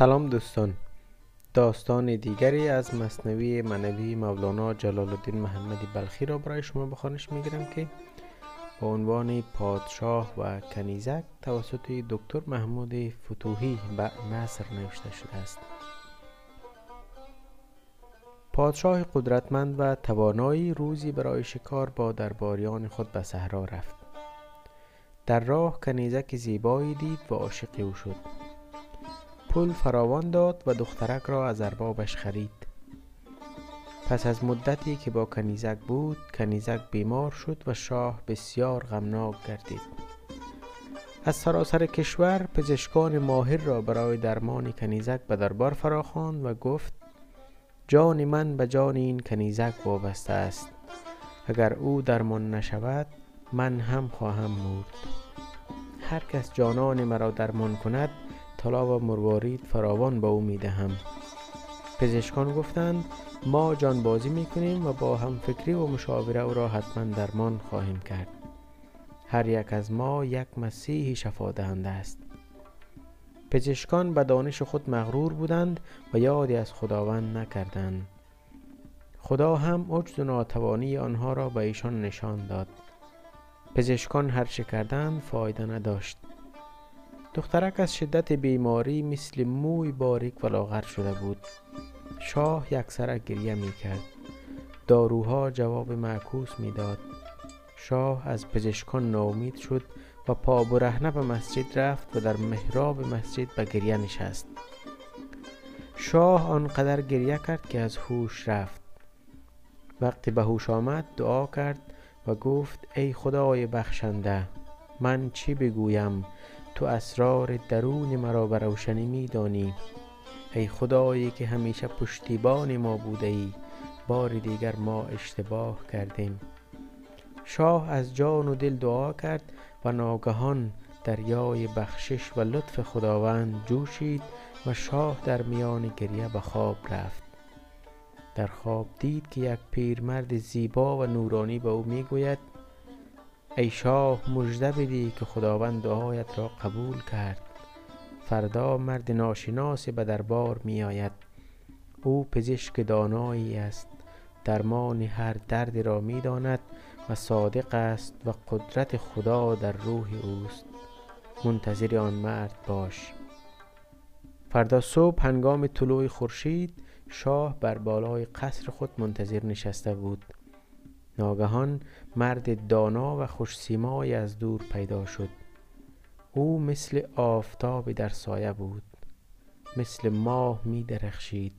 سلام دوستان. داستان دیگری از مصنوی منوی مولانا جلال الدین محمدی بلخی را برای شما بخوانش می‌گیرم که با عنوان پادشاه و کنیزک توسط دکتر محمود فتوحی به نصر نوشته شده است. پادشاه قدرتمند و توانایی روزی برای شکار با درباریان خود به صحرا رفت. در راه کنیزک زیبایی دید و عاشق او شد. پول فراوان داد و دخترک را از اربابش خرید. پس از مدتی که با کنیزک بود کنیزک بیمار شد و شاه بسیار غمناک گردید. از سراسر کشور پزشکان ماهر را برای درمان کنیزک به دربار فراخواند و گفت جان من به جان این کنیزک وابسته است. اگر او درمان نشود من هم خواهم مرد. هر کس جانان مرا درمان کند طلا و مروارید فراوان به او می دهم پزشکان گفتند ما جانبازی می کنیم و با هم فکری و مشاوره او را حتما درمان خواهیم کرد. هر یک از ما یک مسیح شفا دهنده است. پزشکان به دانش خود مغرور بودند و یادی از خداوند نکردند. خدا هم عجز و ناتوانی آنها را به ایشان نشان داد. پزشکان هر چه کردند فایده نداشت. دخترک از شدت بیماری مثل موی باریک و لاغر شده بود. شاه یکسره گریه می کرد داروها جواب معکوس می داد شاه از پزشکان ناامید شد و پا برهنه به مسجد رفت و در محراب مسجد به گریه نشست. شاه آنقدر گریه کرد که از هوش رفت. وقتی به هوش آمد دعا کرد و گفت ای خدای بخشنده من چی بگویم؟ تو اسرار درون مرا به روشنی می دانی ای خدایی که همیشه پشتیبان ما بوده ای بار دیگر ما اشتباه کردیم. شاه از جان و دل دعا کرد و ناگهان دریای بخشش و لطف خداوند جوشید و شاه در میان گریه به خواب رفت. در خواب دید که یک پیرمرد زیبا و نورانی به او می‌گوید ای شاه مژده بدی که خداوند دعایت را قبول کرد. فردا مرد ناشناسی به دربار می آید. او پزشک دانایی است. درمان هر دردی را می داند و صادق است و قدرت خدا در روح اوست. منتظر آن مرد باش. فردا صبح هنگام طلوع خورشید شاه بر بالای قصر خود منتظر نشسته بود. ناگهان مرد دانا و خوشسیمایی از دور پیدا شد. او مثل آفتابی در سایه بود مثل ماه می درخشید.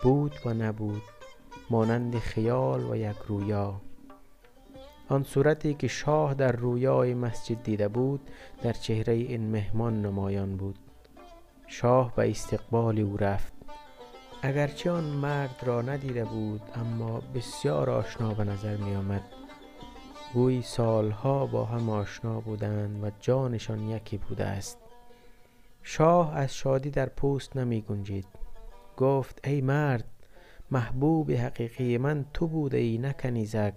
بود و نبود مانند خیال و یک رویا. آن صورتی که شاه در رویای مسجد دیده بود در چهره این مهمان نمایان بود. شاه به استقبال او رفت. اگرچه آن مرد را ندیده بود اما بسیار آشنا به نظر می آمد گویی سالها با هم آشنا بودند و جانشان یکی بوده است. شاه از شادی در پوست نمی گنجید گفت ای مرد محبوب حقیقی من تو بوده ای نه کنیزک.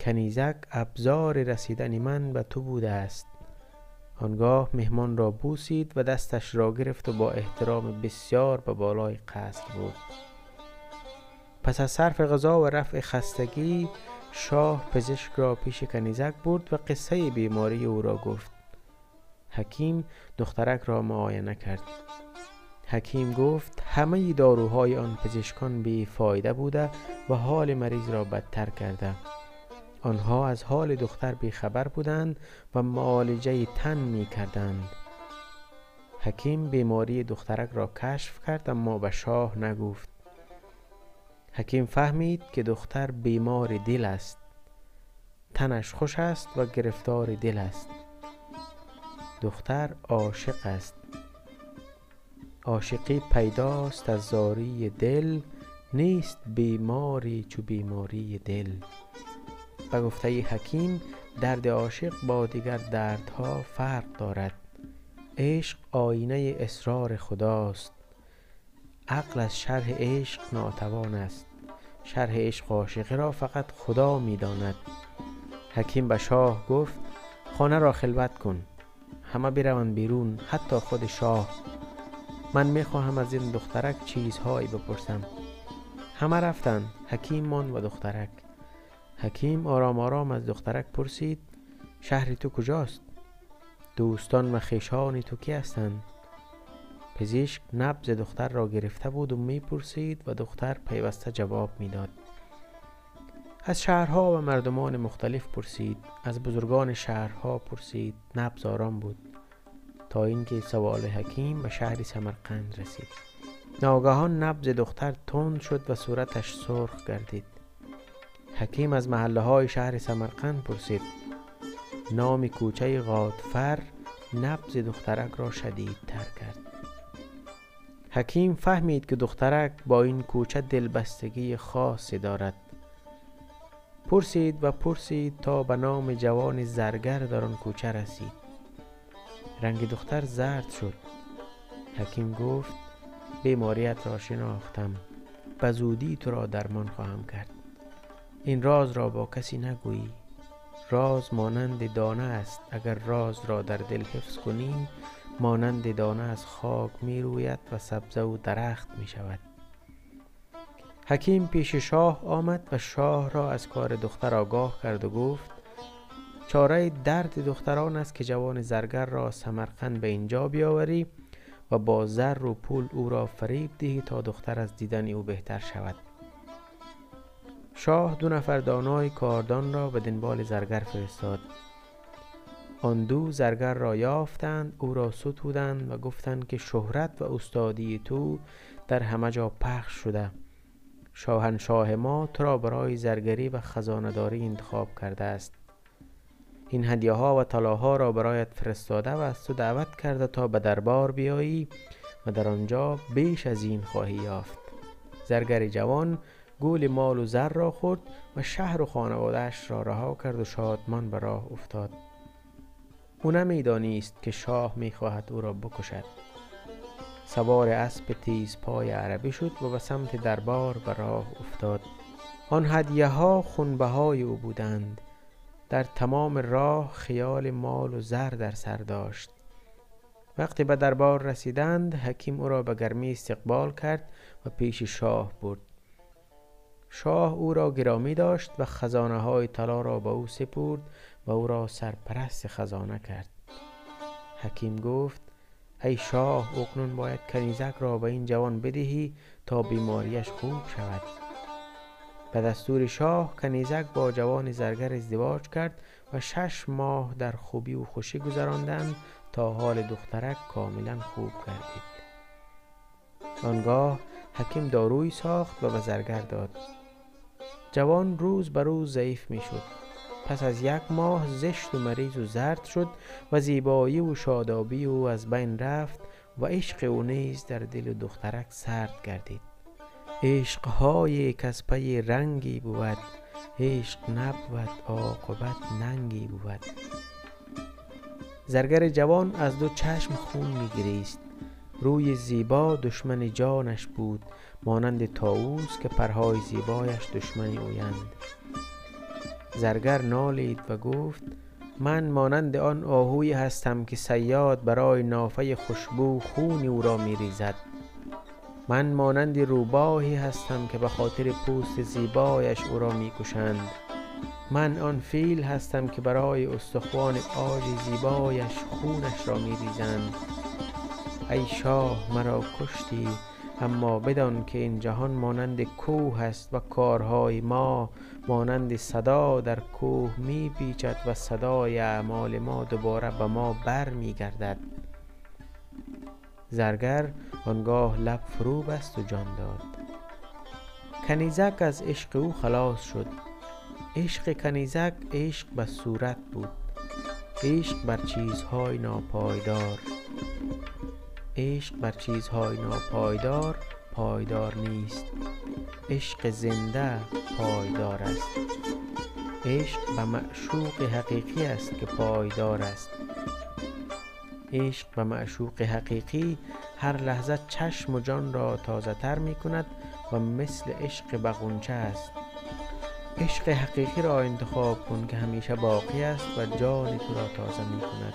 کنیزک ابزار رسیدن من به تو بوده است. آنگاه مهمان را بوسید و دستش را گرفت و با احترام بسیار به بالای قصر بود. پس از صرف غذا و رفع خستگی شاه پزشک را پیش کنیزک برد و قصه بیماری او را گفت. حکیم دخترک را معاینه کرد. حکیم گفت همه داروهای آن پزشکان بی فایده بوده و حال مریض را بدتر کرده. آنها از حال دختر بیخبر بودند و معالجه تن می کردند حکیم بیماری دخترک را کشف کرد اما به شاه نگفت. حکیم فهمید که دختر بیمار دل است. تنش خوش است و گرفتار دل است. دختر عاشق است. عاشقی پیداست از زاری دل نیست بیماری چو بیماری دل. به گفته حکیم درد عاشق با دیگر دردها فرق دارد. عشق آینه اسرار خداست. عقل از شرح عشق ناتوان است. شرح عشق عاشقی را فقط خدا می داند حکیم به شاه گفت خانه را خلوت کن. همه بروند بیرون حتی خود شاه. من می‌خواهم از این دخترک چیزهایی بپرسم. همه رفتند حکیم مان و دخترک. حکیم آرام آرام از دخترک پرسید شهر تو کجاست؟ دوستان و خیشان تو کی هستند پزشک نبز دختر را گرفته بود و می‌پرسید و دختر پیوسته جواب می‌داد. از شهرها و مردمان مختلف پرسید از بزرگان شهرها پرسید نبز آرام بود. تا اینکه سوال حکیم به شهر سمرقند رسید. ناگهان نبز دختر تند شد و صورتش سرخ گردید. حکیم از محله های شهر سمرقند پرسید نام کوچه غادفر نبز دخترک را شدید تر کرد. حکیم فهمید که دخترک با این کوچه دلبستگی خاصی دارد. پرسید و پرسید تا به نام جوان زرگر در آن کوچه رسید. رنگ دختر زرد شد. حکیم گفت بیماریت را شناختم. به زودی تو را درمان خواهم کرد. این راز را با کسی نگویی. راز مانند دانه است. اگر راز را در دل حفظ کنی مانند دانه از خاک می روید و سبزه و درخت می شود حکیم پیش شاه آمد و شاه را از کار دختر آگاه کرد و گفت چاره درد دختران است که جوان زرگر را سمرقند به اینجا بیاوری و با زر و پول او را فریب دهی تا دختر از دیدن او بهتر شود. شاه دو نفر دانای کاردان را به دنبال زرگر فرستاد. آن دو زرگر را یافتند او را ستودند و گفتند که شهرت و استادی تو در همه جا پخش شده. شاهنشاه ما تو را برای زرگری و خزانداری انتخاب کرده است. این هدیه ها و طلاها را برایت فرستاده و از تو دعوت کرده تا به دربار بیایی و در آنجا بیش از این خواهی یافت. زرگر جوان گول مال و زر را خورد و شهر و خانوادهش را رها کرد و شادمان به راه افتاد. او نمی‌دانست که شاه می‌خواهد او را بکشد. سوار اسب تیز پای عربی شد و به سمت دربار به راه افتاد. آن هدیه ها خونبهای او بودند. در تمام راه خیال مال و زر در سر داشت. وقتی به دربار رسیدند حکیم او را به گرمی استقبال کرد و پیش شاه برد. شاه او را گرامی داشت و خزانه های طلا را به او سپرد و او را سرپرست خزانه کرد. حکیم گفت ای شاه اکنون باید کنیزک را به این جوان بدهی تا بیماریش خوب شود. به دستور شاه کنیزک با جوان زرگر ازدواج کرد و شش ماه در خوبی و خوشی گذراندند تا حال دخترک کاملا خوب گردید. آنگاه حکیم داروی ساخت و به زرگر داد. جوان روز به روز ضعیف می شد پس از یک ماه زشت و مریض و زرد شد و زیبایی و شادابی او از بین رفت و عشق او نیز در دل دخترک سرد گردید. عشقهای کس پی رنگی بود عشق نبود عاقبت ننگی بود. زرگر جوان از دو چشم خون میگریست. روی زیبا دشمن جانش بود مانند طاووس که پرهای زیبایش دشمن اویند زرگر نالید و گفت من مانند آن آهوی هستم که صیاد برای نافه خوشبو خون او را میریزد. من مانند روباهی هستم که به خاطر پوست زیبایش او را می‌کشند. من آن فیل هستم که برای استخوان آج زیبایش خونش را میریزند. ای شاه مرا کشتی اما بدان که این جهان مانند کوه است و کارهای ما مانند صدا در کوه می پیچد و صدای اعمال ما دوباره به ما بر می گردد زرگر آنگاه لب فرو بست و جان داد. کنیزک از عشق او خلاص شد. عشق کنیزک عشق به صورت بود. عشق بر چیزهای ناپایدار. عشق بر چیزهای ناپایدار پایدار نیست. عشق زنده پایدار است. عشق به معشوق حقیقی است که پایدار است. عشق به معشوق حقیقی هر لحظه چشم و جان را تازه تر می کند و مثل عشق به غنچه است. عشق حقیقی را انتخاب کن که همیشه باقی است و جان تو را تازه می کند